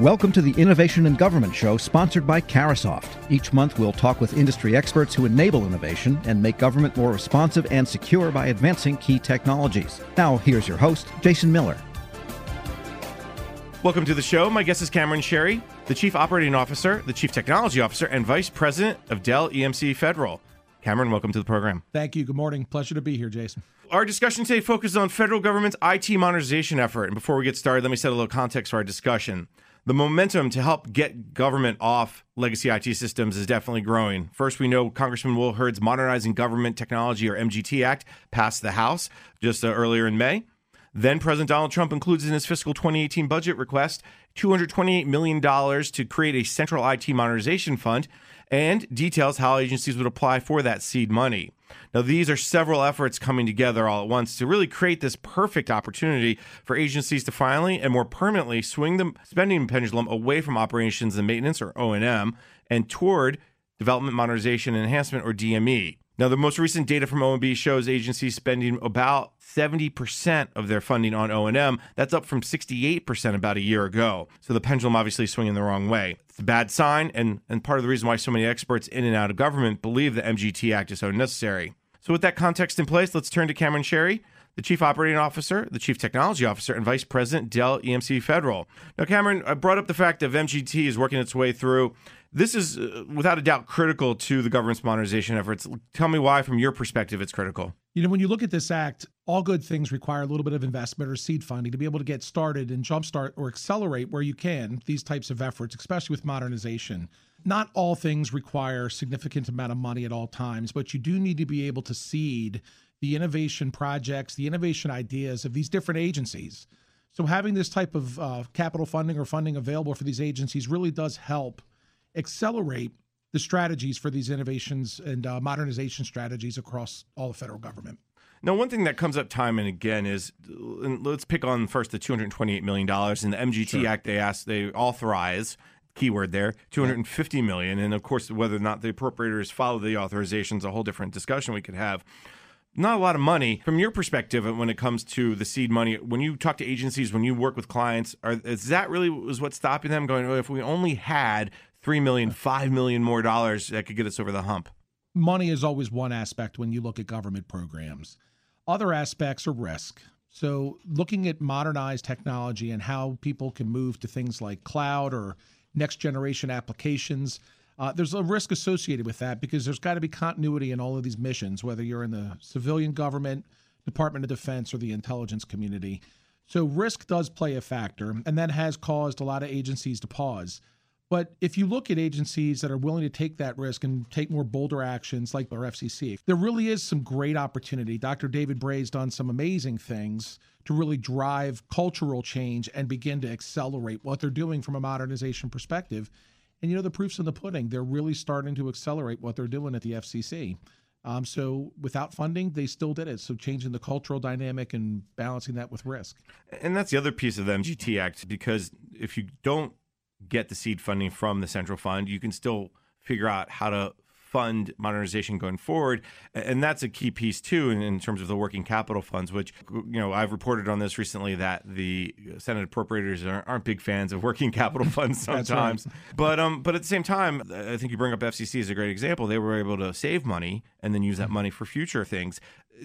Welcome to the Innovation in Government Show, sponsored by Carahsoft. Each month, we'll talk with industry experts who enable innovation and make government more responsive and secure by advancing key technologies. Now, here's your host, Jason Miller. Welcome to the show. My guest is Cameron Chehreh, the Chief Operating Officer, the Chief Technology Officer, and Vice President of Dell EMC Federal. Cameron, welcome to the program. Thank you. Good morning. Pleasure to be here, Jason. Our discussion today focuses on federal government's IT modernization effort. And before we get started, let me set a little context for our discussion the momentum to help get government off legacy IT systems is definitely growing. First, we know Congressman Will Hurd's Modernizing Government Technology or MGT Act passed the House just uh, earlier in May. Then President Donald Trump includes in his fiscal 2018 budget request $228 million to create a central IT modernization fund and details how agencies would apply for that seed money. Now, these are several efforts coming together all at once to really create this perfect opportunity for agencies to finally and more permanently swing the spending pendulum away from operations and maintenance or O&M and toward development modernization and enhancement or DME. Now, the most recent data from OMB shows agencies spending about 70% of their funding on O&M. That's up from 68% about a year ago. So the pendulum obviously swinging the wrong way. It's a bad sign and, and part of the reason why so many experts in and out of government believe the MGT Act is so necessary. So with that context in place, let's turn to Cameron Chehreh, the Chief Operating Officer, the Chief Technology Officer, and Vice President, Dell EMC Federal. Now, Cameron, I brought up the fact that MGT is working its way through this is uh, without a doubt critical to the government's modernization efforts. Tell me why, from your perspective, it's critical. You know, when you look at this act, all good things require a little bit of investment or seed funding to be able to get started and jumpstart or accelerate where you can these types of efforts, especially with modernization. Not all things require significant amount of money at all times, but you do need to be able to seed the innovation projects, the innovation ideas of these different agencies. So having this type of uh, capital funding or funding available for these agencies really does help accelerate the strategies for these innovations and uh, modernization strategies across all the federal government. Now, one thing that comes up time and again is, let's pick on first the $228 million in the MGT sure. Act. They asked, they authorize, keyword there, 250 million, and of course, whether or not the appropriators follow the authorization is a whole different discussion we could have. Not a lot of money from your perspective when it comes to the seed money. When you talk to agencies, when you work with clients, are, is that really was what's stopping them going? Oh, if we only had three million, five million more dollars that could get us over the hump. Money is always one aspect when you look at government programs. Other aspects are risk. So, looking at modernized technology and how people can move to things like cloud or next generation applications, uh, there's a risk associated with that because there's got to be continuity in all of these missions, whether you're in the civilian government, Department of Defense, or the intelligence community. So, risk does play a factor, and that has caused a lot of agencies to pause. But if you look at agencies that are willing to take that risk and take more bolder actions like our FCC, there really is some great opportunity. Dr. David Bray's done some amazing things to really drive cultural change and begin to accelerate what they're doing from a modernization perspective. And you know, the proof's in the pudding. They're really starting to accelerate what they're doing at the FCC. Um, so without funding, they still did it. So changing the cultural dynamic and balancing that with risk. And that's the other piece of the MGT Act because if you don't get the seed funding from the central fund. You can still figure out how to fund modernization going forward. And that's a key piece too in, in, terms of the working capital funds which you know i've reported on this recently that the senate appropriators aren't, aren't big fans of working capital funds sometimes right. but um but at the same time i think you bring up fcc as a great example. They were able to save money and then use that money for future things.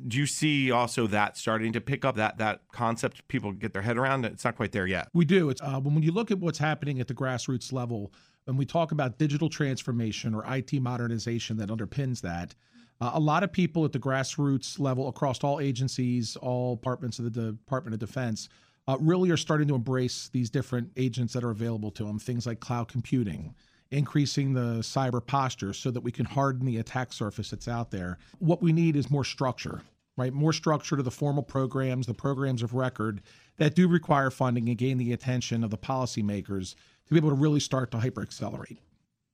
Do you see also that starting to pick up that that concept? People get their head around it's not quite there yet. We do. It's uh, when you look at what's happening at the grassroots level when we talk about digital transformation or IT modernization that underpins that uh, a lot of people at the grassroots level across all agencies all departments of the department of defense uh, really are starting to embrace these different agents that are available to them things like cloud computing increasing the cyber posture so that we can harden the attack surface that's out there. What we need is more structure, right? More structure to the formal programs, the programs of record that do require funding and gain the attention of the policymakers to be able to really start to hyper accelerate.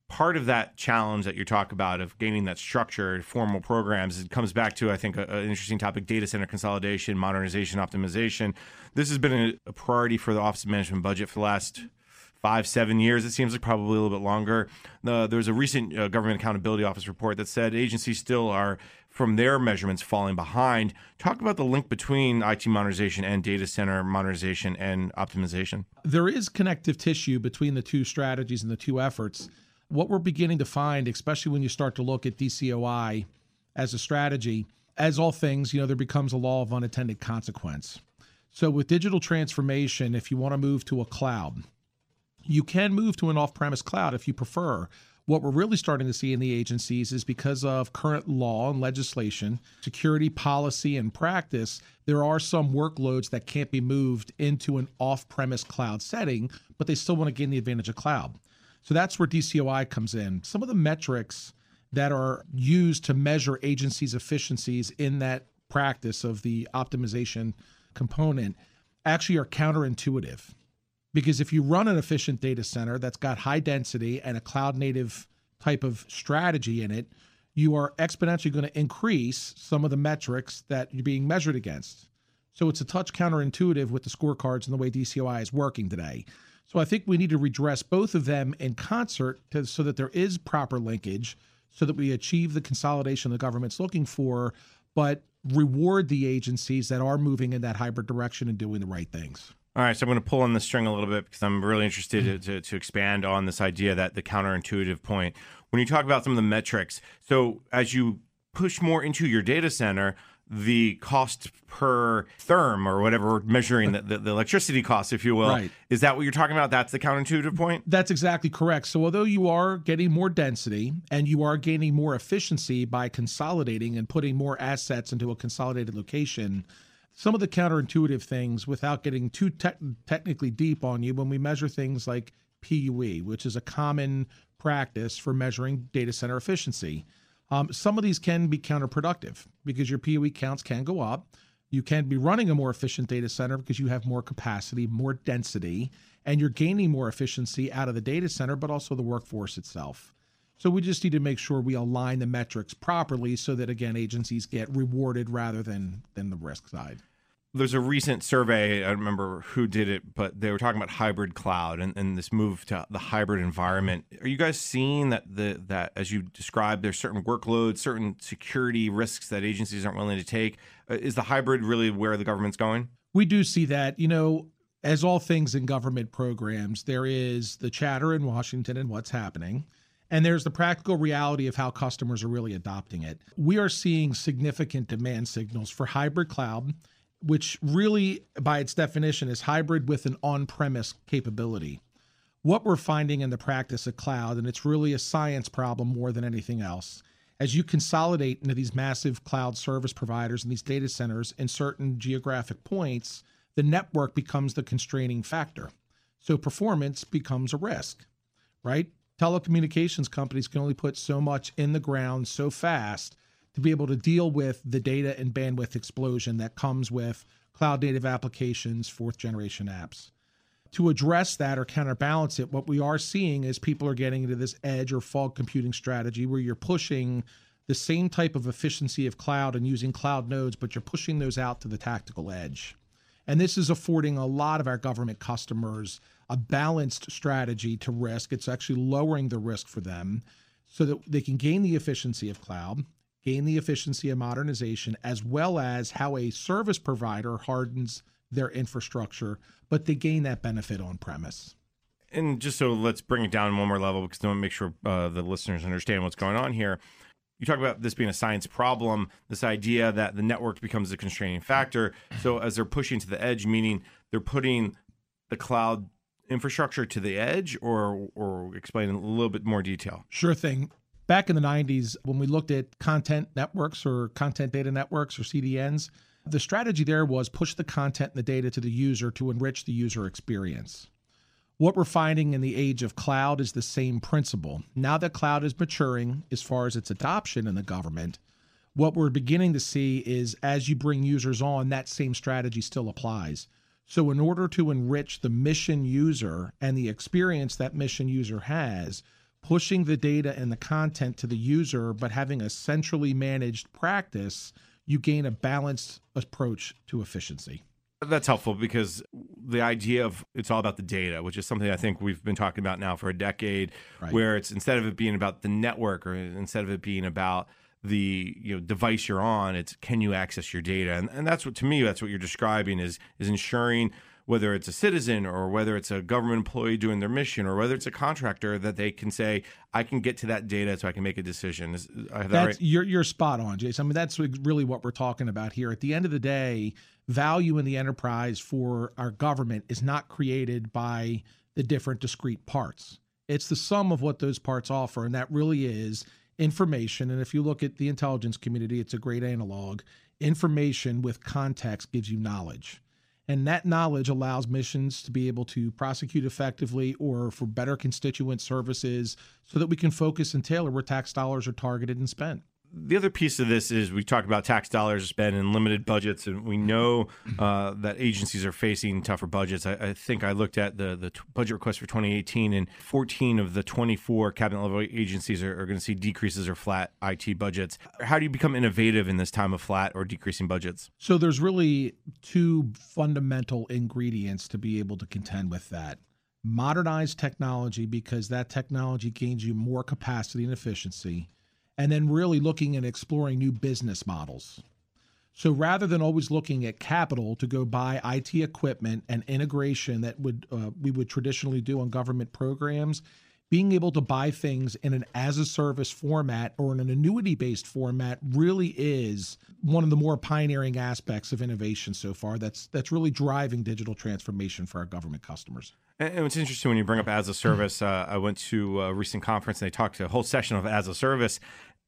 Part of that challenge that you talk about of gaining that structured formal programs, it comes back to, I think, an interesting topic data center consolidation, modernization, optimization. This has been a, a priority for the Office of Management Budget for the last five, seven years. It seems like probably a little bit longer. Uh, there was a recent uh, Government Accountability Office report that said agencies still are, from their measurements, falling behind. Talk about the link between IT modernization and data center modernization and optimization. There is connective tissue between the two strategies and the two efforts. What we're beginning to find, especially when you start to look at DCOI as a strategy, as all things, you know, there becomes a law of unintended consequence. So with digital transformation, if you want to move to a cloud, you can move to an off premise cloud if you prefer. What we're really starting to see in the agencies is because of current law and legislation, security policy, and practice, there are some workloads that can't be moved into an off premise cloud setting, but they still want to gain the advantage of cloud. So that's where DCOI comes in. Some of the metrics that are used to measure agencies' efficiencies in that practice of the optimization component actually are counterintuitive. Because if you run an efficient data center that's got high density and a cloud native type of strategy in it, you are exponentially going to increase some of the metrics that you're being measured against. So it's a touch counterintuitive with the scorecards and the way DCOI is working today. So I think we need to redress both of them in concert to, so that there is proper linkage, so that we achieve the consolidation the government's looking for, but reward the agencies that are moving in that hybrid direction and doing the right things. All right, so I'm going to pull on the string a little bit because I'm really interested to, to, to, expand on this idea that the counterintuitive point. When you talk about some of the metrics, so as you push more into your data center, the cost per therm or whatever measuring the, the, the, electricity cost, if you will. Right. Is that what you're talking about? That's the counterintuitive point? That's exactly correct. So, although you are getting more density and you are gaining more efficiency by consolidating and putting more assets into a consolidated location, some of the counterintuitive things, without getting too te- technically deep on you, when we measure things like PUE, which is a common practice for measuring data center efficiency um, some of these can be counterproductive because your PUE counts can go up. You can be running a more efficient data center because you have more capacity, more density, and you're gaining more efficiency out of the data center, but also the workforce itself. So we just need to make sure we align the metrics properly so that again agencies get rewarded rather than than the risk side there's a recent survey, I don't remember who did it, but they were talking about hybrid cloud and, and this move to the hybrid environment. Are you guys seeing that the that as you described, there's certain workloads, certain security risks that agencies aren't willing to take? Uh, is the hybrid really where the government's going? We do see that. You know, as all things in government programs, there is the chatter in Washington and what's happening. And there's the practical reality of how customers are really adopting it. We are seeing significant demand signals for hybrid cloud which really, by its definition, is hybrid with an on premise capability. What we're finding in the practice of cloud, and it's really a science problem more than anything else, as you consolidate into these massive cloud service providers and these data centers in certain geographic points, the network becomes the constraining factor. So performance becomes a risk, right? Telecommunications companies can only put so much in the ground so fast to be able to deal with the data and bandwidth explosion that comes with cloud native applications, fourth generation apps. To address that or counterbalance it, what we are seeing is people are getting into this edge or fog computing strategy where you're pushing the same type of efficiency of cloud and using cloud nodes, but you're pushing those out to the tactical edge. And this is affording a lot of our government customers a balanced strategy to risk. It's actually lowering the risk for them so that they can gain the efficiency of cloud gain the efficiency of modernization, as well as how a service provider hardens their infrastructure, but they gain that benefit on premise. And just so let's bring it down one more level because I want to make sure uh, the listeners understand what's going on here. You talk about this being a science problem, this idea that the network becomes a constraining factor. So as they're pushing to the edge, meaning they're putting the cloud infrastructure to the edge, or or explain in a little bit more detail. Sure thing back in the 90s, when we looked at content networks or content data networks or CDNs, the strategy there was push the content and the data to the user to enrich the user experience. What we're finding in the age of cloud is the same principle. Now that cloud is maturing as far as its adoption in the government, what we're beginning to see is as you bring users on, that same strategy still applies. So, in order to enrich the mission user and the experience that mission user has, pushing the data and the content to the user, but having a centrally managed practice, you gain a balanced approach to efficiency. That's helpful because the idea of it's all about the data, which is something I think we've been talking about now for a decade, right. where it's instead of it being about the network or instead of it being about the you know device you're on, it's can you access your data, and, and that's what to me that's what you're describing is is ensuring whether it's a citizen or whether it's a government employee doing their mission or whether it's a contractor that they can say I can get to that data so I can make a decision. Is, uh, that that's right? you're you're spot on, Jason. I mean that's really what we're talking about here. At the end of the day, value in the enterprise for our government is not created by the different discrete parts. It's the sum of what those parts offer, and that really is information. And if you look at the intelligence community, it's a great analog. Information with context gives you knowledge. And that knowledge allows missions to be able to prosecute effectively or for better constituent services so that we can focus and tailor where tax dollars are targeted and spent the other piece of this is we talk about tax dollars spent and limited budgets, and we know uh, that agencies are facing tougher budgets. I, I, think I looked at the the t- budget request for 2018, and 14 of the 24 cabinet level agencies are, are going to see decreases or flat IT budgets. How do you become innovative in this time of flat or decreasing budgets? So there's really two fundamental ingredients to be able to contend with that. Modernize technology because that technology gains you more capacity and efficiency and then really looking and exploring new business models. So rather than always looking at capital to go buy IT equipment and integration that would uh, we would traditionally do on government programs, being able to buy things in an as a service format or in an annuity based format really is one of the more pioneering aspects of innovation so far that's that's really driving digital transformation for our government customers. And it's interesting when you bring up as a service. Uh, I went to a recent conference and they talked to a whole session of as a service.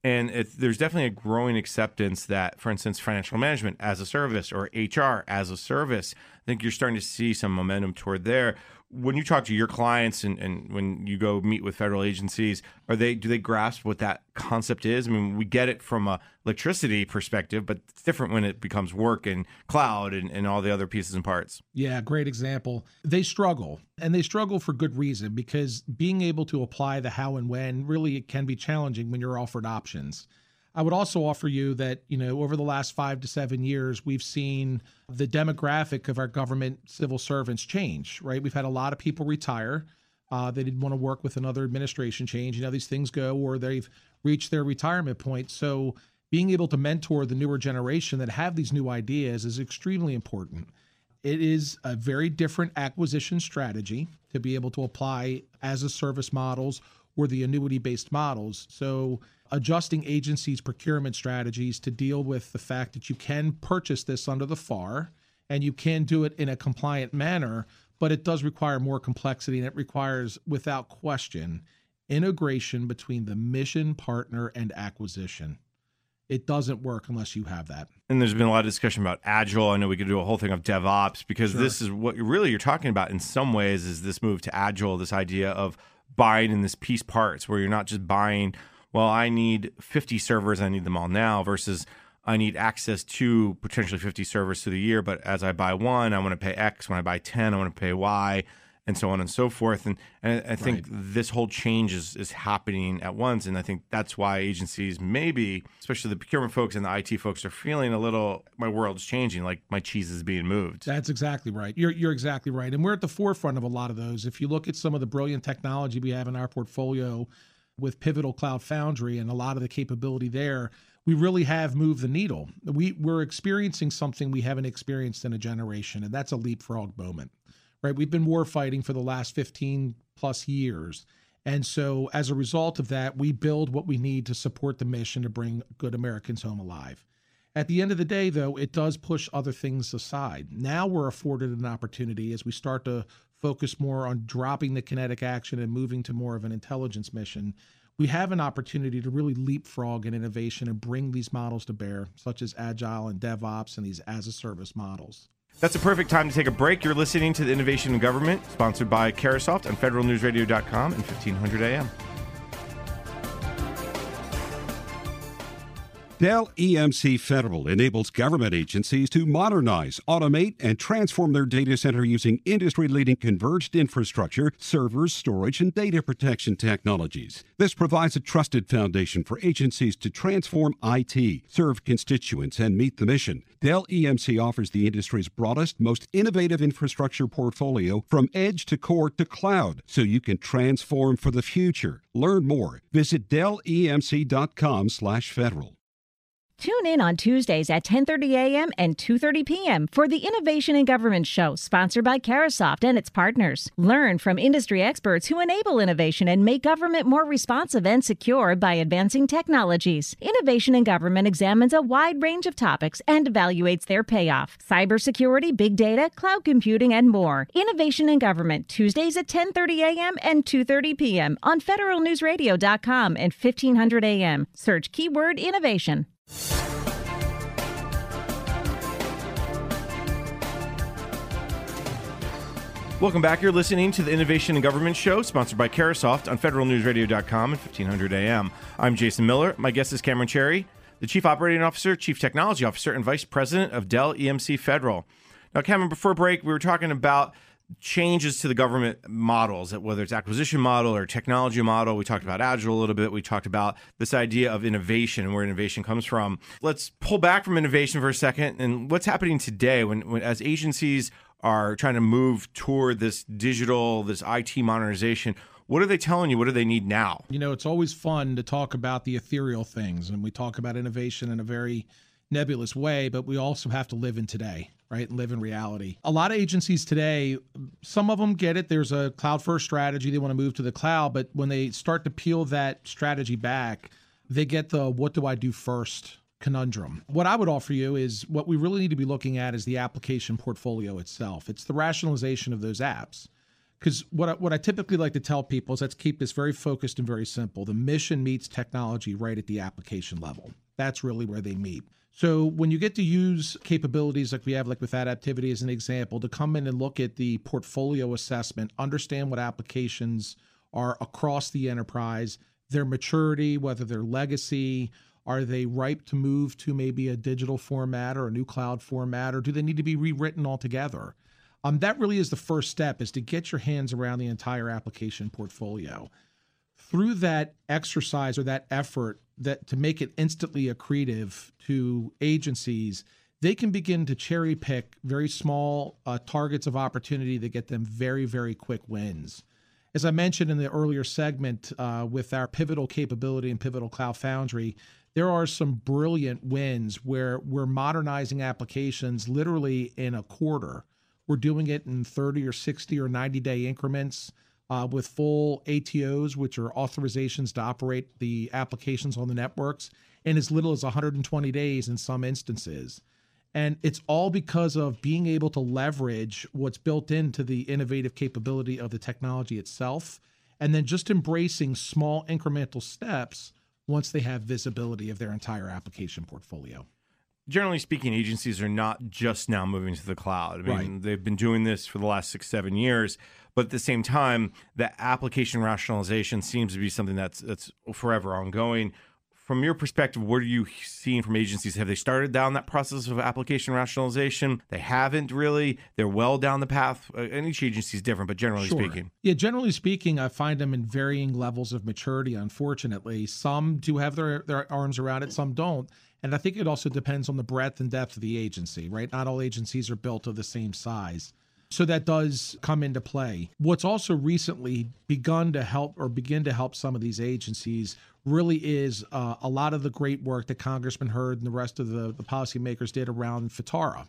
And there's definitely a growing acceptance that, for instance, financial management as a service or HR as a service, I think you're starting to see some momentum toward there when you talk to your clients and, and when you go meet with federal agencies, are they do they grasp what that concept is? I mean, we get it from a electricity perspective, but it's different when it becomes work and cloud and, and all the other pieces and parts. Yeah, great example. They struggle, and they struggle for good reason because being able to apply the how and when really it can be challenging when you're offered options. I would also offer you that, you know, over the last five to seven years, we've seen the demographic of our government civil servants change, right? We've had a lot of people retire. Uh, they didn't want to work with another administration change. You know, these things go or they've reached their retirement point. So being able to mentor the newer generation that have these new ideas is extremely important. It is a very different acquisition strategy to be able to apply as a service models or the annuity based models. So adjusting agencies' procurement strategies to deal with the fact that you can purchase this under the FAR and you can do it in a compliant manner, but it does require more complexity and it requires, without question, integration between the mission, partner, and acquisition. It doesn't work unless you have that. And there's been a lot of discussion about agile. I know we could do a whole thing of DevOps because sure. this is what really you're talking about in some ways is this move to agile, this idea of buying in this piece parts where you're not just buying well, I need 50 servers, I need them all now, versus I need access to potentially 50 servers through the year. But as I buy one, I want to pay X. When I buy 10, I want to pay Y, and so on and so forth. And, and I think right. this whole change is, is happening at once. And I think that's why agencies, maybe, especially the procurement folks and the IT folks, are feeling a little, my world's changing, like my cheese is being moved. That's exactly right. You're, you're exactly right. And we're at the forefront of a lot of those. If you look at some of the brilliant technology we have in our portfolio, with Pivotal Cloud Foundry and a lot of the capability there, we really have moved the needle. We, we're experiencing something we haven't experienced in a generation, and that's a leapfrog moment, right? We've been war fighting for the last 15 plus years. And so, as a result of that, we build what we need to support the mission to bring good Americans home alive. At the end of the day, though, it does push other things aside. Now we're afforded an opportunity as we start to focus more on dropping the kinetic action and moving to more of an intelligence mission, we have an opportunity to really leapfrog in innovation and bring these models to bear, such as Agile and DevOps and these as a service models. That's a perfect time to take a break. You're listening to the Innovation in Government, sponsored by Carahsoft on federalnewsradio.com and 1500 AM. Dell EMC Federal enables government agencies to modernize, automate, and transform their data center using industry leading converged infrastructure, servers, storage, and data protection technologies. This provides a trusted foundation for agencies to transform IT, serve constituents, and meet the mission. Dell EMC offers the industry's broadest, most innovative infrastructure portfolio from edge to core to cloud so you can transform for the future. Learn more. Visit dellemc.com/federal. Tune in on Tuesdays at 10:30 a.m. and 2:30 p.m. for the Innovation in Government show, sponsored by Carahsoft and its partners. Learn from industry experts who enable innovation and make government more responsive and secure by advancing technologies. Innovation in Government examines a wide range of topics and evaluates their payoff: cybersecurity, big data, cloud computing, and more. Innovation in Government Tuesdays at 10:30 a.m. and 2:30 p.m. on federalnewsradio.com and 1500 a.m. Search keyword innovation. Welcome back. You're listening to the Innovation in Government Show, sponsored by Carahsoft on federalnewsradio.com and 1500 AM. I'm Jason Miller. My guest is Cameron Chehreh, the Chief Operating Officer, Chief Technology Officer, and Vice President of Dell EMC Federal. Now, Cameron, before break, we were talking about changes to the government models, whether it's acquisition model or technology model. We talked about Agile a little bit. We talked about this idea of innovation and where innovation comes from. Let's pull back from innovation for a second and what's happening today when, when as agencies are trying to move toward this digital, this IT modernization. What are they telling you? What do they need now? You know, it's always fun to talk about the ethereal things, and we talk about innovation in a very nebulous way, but we also have to live in today, right? And live in reality. A lot of agencies today, some of them get it. There's a cloud first strategy. They want to move to the cloud, but when they start to peel that strategy back, they get the what do I do first conundrum. What I would offer you is what we really need to be looking at is the application portfolio itself. It's the rationalization of those apps. Because what I, what I typically like to tell people is let's keep this very focused and very simple. The mission meets technology right at the application level. That's really where they meet. So when you get to use capabilities like we have, like with Adaptivity as an example, to come in and look at the portfolio assessment, understand what applications are across the enterprise, their maturity, whether they're legacy, are they ripe to move to maybe a digital format or a new cloud format, or do they need to be rewritten altogether? Um, that really is the first step: is to get your hands around the entire application portfolio. Through that exercise or that effort, that to make it instantly accretive to agencies, they can begin to cherry pick very small uh, targets of opportunity to get them very, very quick wins. As I mentioned in the earlier segment, uh, with our pivotal capability and pivotal cloud foundry, there are some brilliant wins where we're modernizing applications literally in a quarter. We're doing it in 30 or 60 or 90 day increments uh, with full ATOs, which are authorizations to operate the applications on the networks, in as little as 120 days in some instances. And it's all because of being able to leverage what's built into the innovative capability of the technology itself, and then just embracing small incremental steps once they have visibility of their entire application portfolio. Generally speaking, agencies are not just now moving to the cloud. I mean, right. they've been doing this for the last six, seven years. But at the same time, the application rationalization seems to be something that's that's forever ongoing from your perspective, what are you seeing from agencies? Have they started down that process of application rationalization? They haven't really. They're well down the path. Uh, and each agency is different, but generally sure. speaking. Yeah, generally speaking, I find them in varying levels of maturity, unfortunately. Some do have their, their arms around it, some don't. And I think it also depends on the breadth and depth of the agency, right? Not all agencies are built of the same size. So that does come into play. What's also recently begun to help or begin to help some of these agencies really is uh, a lot of the great work that Congressman Hurd and the rest of the, the policymakers did around FITARA,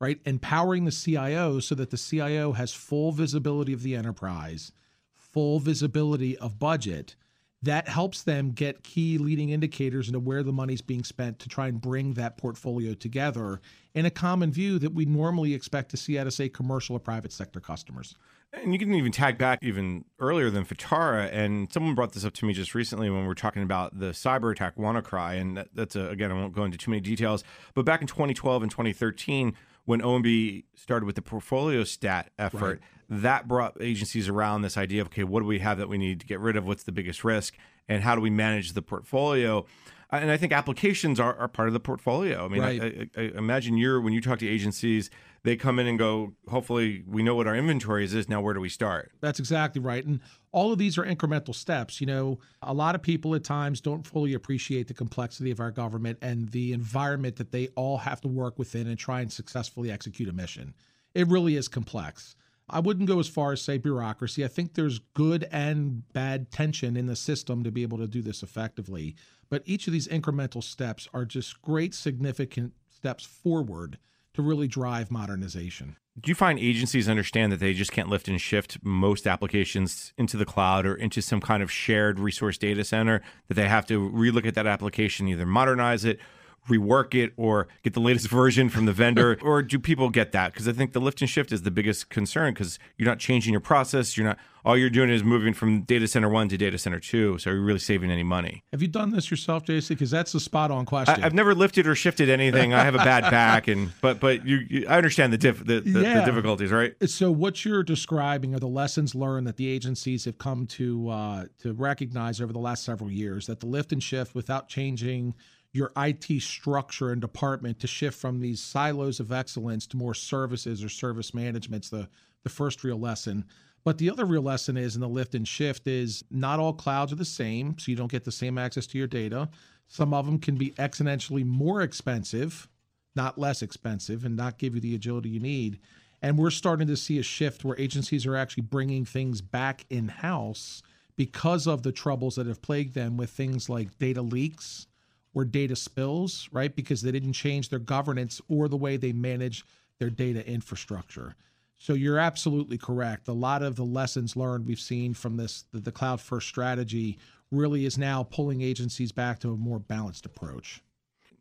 right? Empowering the CIO so that the CIO has full visibility of the enterprise, full visibility of budget. That helps them get key leading indicators into where the money's being spent to try and bring that portfolio together in a common view that we normally expect to see out of, say, commercial or private sector customers. And you can even tag back even earlier than FITARA. And someone brought this up to me just recently when we were talking about the cyber attack WannaCry. And that, that's, a, again, I won't go into too many details. But back in 2012 and 2013, when OMB started with the portfolio stat effort, right. That brought agencies around this idea of okay, what do we have that we need to get rid of? What's the biggest risk, and how do we manage the portfolio? Uh, and I think applications are, are part of the portfolio. I mean, Right. I, I, I imagine you're when you talk to agencies, they come in and go, hopefully we know what our inventory is. Now, where do we start? That's exactly right. And all of these are incremental steps. You know, a lot of people at times don't fully appreciate the complexity of our government and the environment that they all have to work within and try and successfully execute a mission. It really is complex. I wouldn't go as far as say bureaucracy. I think there's good and bad tension in the system to be able to do this effectively. But each of these incremental steps are just great, significant steps forward to really drive modernization. Do you find agencies understand that they just can't lift and shift most applications into the cloud or into some kind of shared resource data center? That they have to relook at that application, either modernize it, rework it, or get the latest version from the vendor? or do people get that? Because I think the lift and shift is the biggest concern because you're not changing your process. You're not. All you're doing is moving from data center one to data center two. So are you really saving any money? Have you done this yourself, JC? Because that's the spot on question. I, I've never lifted or shifted anything. I have a bad back, and but but you, you I understand the diff, the, the, Yeah. the difficulties, right? So what you're describing are the lessons learned that the agencies have come to uh, to recognize over the last several years that the lift and shift without changing your IT structure and department to shift from these silos of excellence to more services or service management's the the first real lesson. But the other real lesson is in the lift and shift is not all clouds are the same, so you don't get the same access to your data. Some of them can be exponentially more expensive, not less expensive, and not give you the agility you need. And we're starting to see a shift where agencies are actually bringing things back in house because of the troubles that have plagued them with things like data leaks or data spills, right? Because they didn't change their governance or the way they manage their data infrastructure. So you're absolutely correct. A lot of the lessons learned we've seen from this the, the cloud first strategy really is now pulling agencies back to a more balanced approach.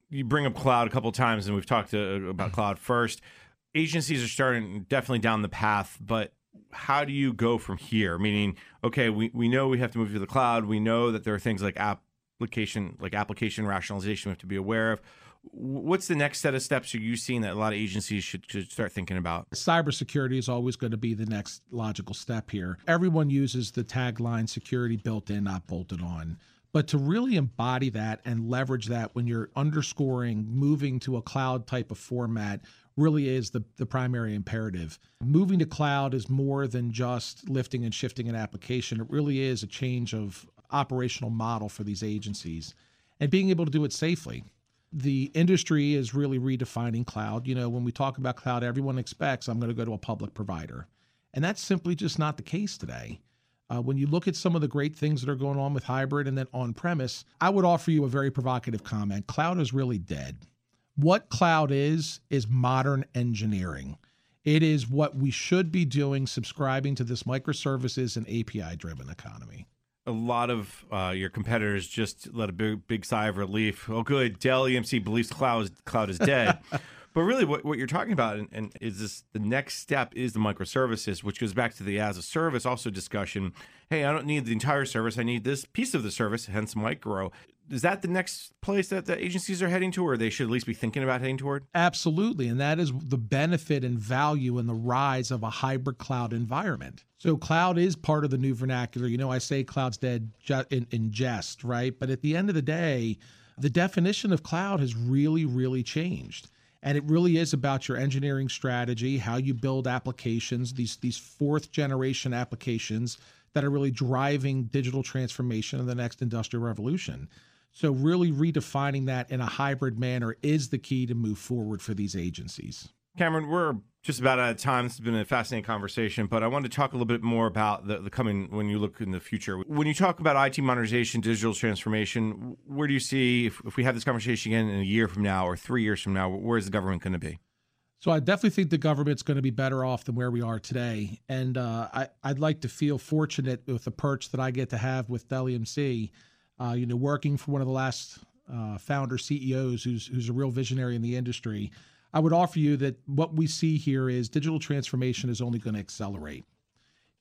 you bring up cloud a couple times, and we've talked uh, about cloud first. Agencies are starting definitely down the path, but how do you go from here? Meaning, okay, we, we know we have to move to the cloud. We know that there are things like application like application rationalization we have to be aware of. What's the next set of steps are you seeing that a lot of agencies should, should start thinking about? Cybersecurity is always going to be the next logical step here. Everyone uses the tagline security built in, not bolted on. But to really embody that and leverage that when you're underscoring moving to a cloud type of format really is the, the primary imperative. Moving to cloud is more than just lifting and shifting an application. It really is a change of operational model for these agencies and being able to do it safely the industry is really redefining cloud. You know, when we talk about cloud, everyone expects I'm going to go to a public provider. And that's simply just not the case today. Uh, when you look at some of the great things that are going on with hybrid and then on premise, I would offer you a very provocative comment. Cloud is really dead. What cloud is, is modern engineering. It is what we should be doing, subscribing to this microservices and API driven economy a lot of uh, your competitors just let a big, big sigh of relief. Oh, good. Dell EMC believes cloud is, cloud is dead. but really, what, what you're talking about and, and is this the next step is the microservices, which goes back to the as a service also discussion. Hey, I don't need the entire service. I need this piece of the service, hence micro. Is that the next place that the agencies are heading to, or they should at least be thinking about heading toward? Absolutely. And that is the benefit and value and the rise of a hybrid cloud environment. So, cloud is part of the new vernacular. You know, I say cloud's dead in, in jest, right? But at the end of the day, the definition of cloud has really, really changed. And it really is about your engineering strategy, how you build applications, these, these fourth generation applications that are really driving digital transformation in the next industrial revolution. So, really redefining that in a hybrid manner is the key to move forward for these agencies. Cameron, we're just about out of time. This has been a fascinating conversation, but I wanted to talk a little bit more about the, the coming when you look in the future. When you talk about IT modernization, digital transformation, where do you see, if, if we have this conversation again in a year from now or three years from now, where is the government going to be? So I definitely think the government's going to be better off than where we are today. And uh, I, I'd like to feel fortunate with the perch that I get to have with Dell EMC, uh, you know, working for one of the last uh, founder CEOs who's, who's a real visionary in the industry. I would offer you that what we see here is digital transformation is only going to accelerate.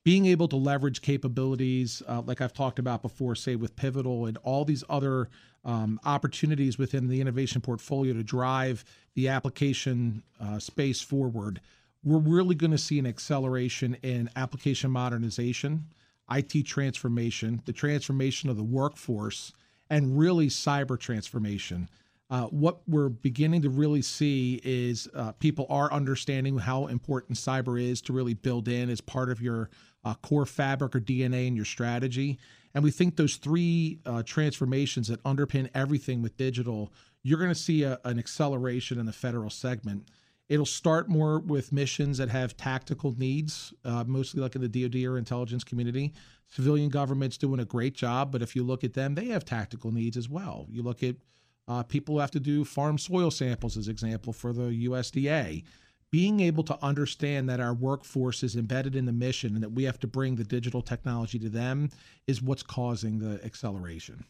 Being able to leverage capabilities, uh, like I've talked about before, say with Pivotal and all these other um, opportunities within the innovation portfolio to drive the application uh, space forward, we're really going to see an acceleration in application modernization, IT transformation, the transformation of the workforce, and really cyber transformation. Uh, what we're beginning to really see is uh, people are understanding how important cyber is to really build in as part of your uh, core fabric or DNA in your strategy. And we think those three uh, transformations that underpin everything with digital, you're going to see a, an acceleration in the federal segment. It'll start more with missions that have tactical needs, uh, mostly like in the DoD or intelligence community. Civilian government's doing a great job, but if you look at them, they have tactical needs as well. You look at uh, people who have to do farm soil samples, as example, for the USDA. Being able to understand that our workforce is embedded in the mission and that we have to bring the digital technology to them is what's causing the acceleration.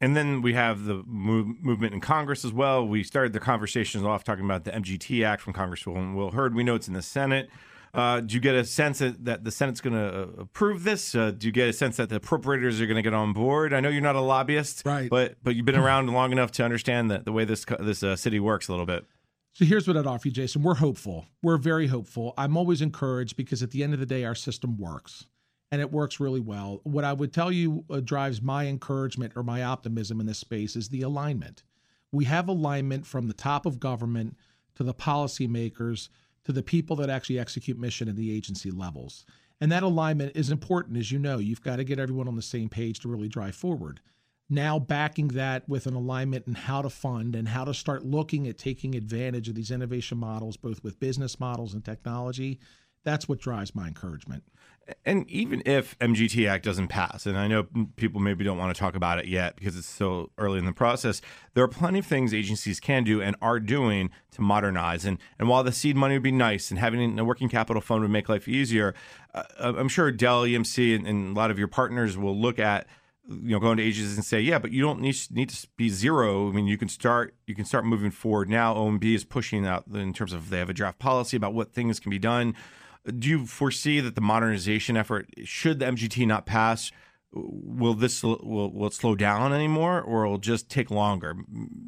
And then we have the move, movement in Congress as well. We started the conversations off talking about the MGT Act from Congresswoman Will Hurd. We know it's in the Senate. Uh, do you get a sense that, the Senate's going to uh, approve this? Uh, do you get a sense that the appropriators are going to get on board? I know you're not a lobbyist, right? But but you've been around long enough to understand the, the way this this uh, city works a little bit. So here's what I'd offer you, Jason. We're hopeful. We're very hopeful. I'm always encouraged because at the end of the day, our system works and it works really well. What I would tell you uh, drives my encouragement or my optimism in this space is the alignment. We have alignment from the top of government to the policymakers to the people that actually execute mission at the agency levels. And that alignment is important, as you know. You've got to get everyone on the same page to really drive forward. Now, backing that with an alignment in how to fund and how to start looking at taking advantage of these innovation models, both with business models and technology, that's what drives my encouragement. And even if MGT Act doesn't pass, and I know people maybe don't want to talk about it yet because it's so early in the process, there are plenty of things agencies can do and are doing to modernize. And and while the seed money would be nice and having a working capital fund would make life easier, uh, I'm sure Dell EMC and, and a lot of your partners will look at you know going to agencies and say yeah but you don't need, need to be zero. I mean you can start you can start moving forward. Now omb is pushing out in terms of they have a draft policy about what things can be done do you foresee that the modernization effort, should the MGT not pass, will this will, will it slow down anymore, or will it just take longer?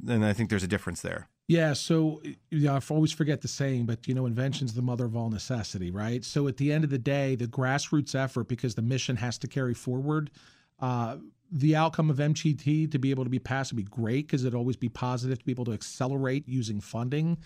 And I think there's a difference there. Yeah, so know, I always forget the saying, but you know, invention's the mother of all necessity, right? So at the end of the day, the grassroots effort, because the mission has to carry forward, uh, the outcome of MGT to be able to be passed would be great because it'd always be positive to be able to accelerate using funding.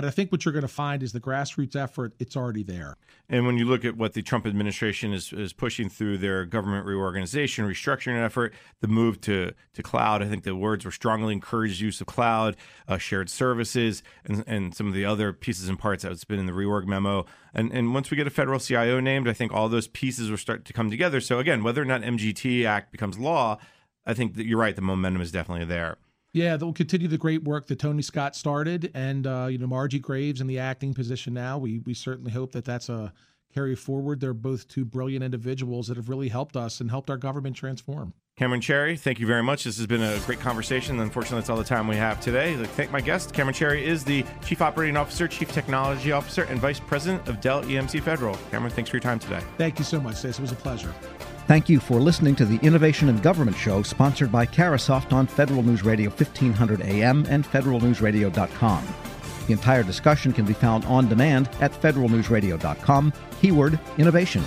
But I think what you're going to find is the grassroots effort, it's already there. And when you look at what the Trump administration is, is pushing through their government reorganization, restructuring effort, the move to, to cloud, I think the words were strongly encouraged use of cloud, uh, shared services, and, and some of the other pieces and parts that's been in the reorg memo. And, and once we get a federal CIO named, I think all those pieces will start to come together. So again, whether or not MGT Act becomes law, I think that you're right, the momentum is definitely there. Yeah, they'll continue the great work that Tony Scott started, and uh, you know Margie Graves in the acting position now. We we certainly hope that that's a carry forward. They're both two brilliant individuals that have really helped us and helped our government transform. Cameron Chehreh, thank you very much. This has been a great conversation. Unfortunately, that's all the time we have today. I'd like to thank my guest. Cameron Chehreh is the Chief Operating Officer, Chief Technology Officer, and Vice President of Dell EMC Federal. Cameron, thanks for your time today. Thank you so much, Stacey. It was a pleasure. Thank you for listening to the Innovation in Government Show, sponsored by Carahsoft on Federal News Radio 1500 AM and federalnewsradio.com. The entire discussion can be found on demand at federalnewsradio.com, keyword innovation.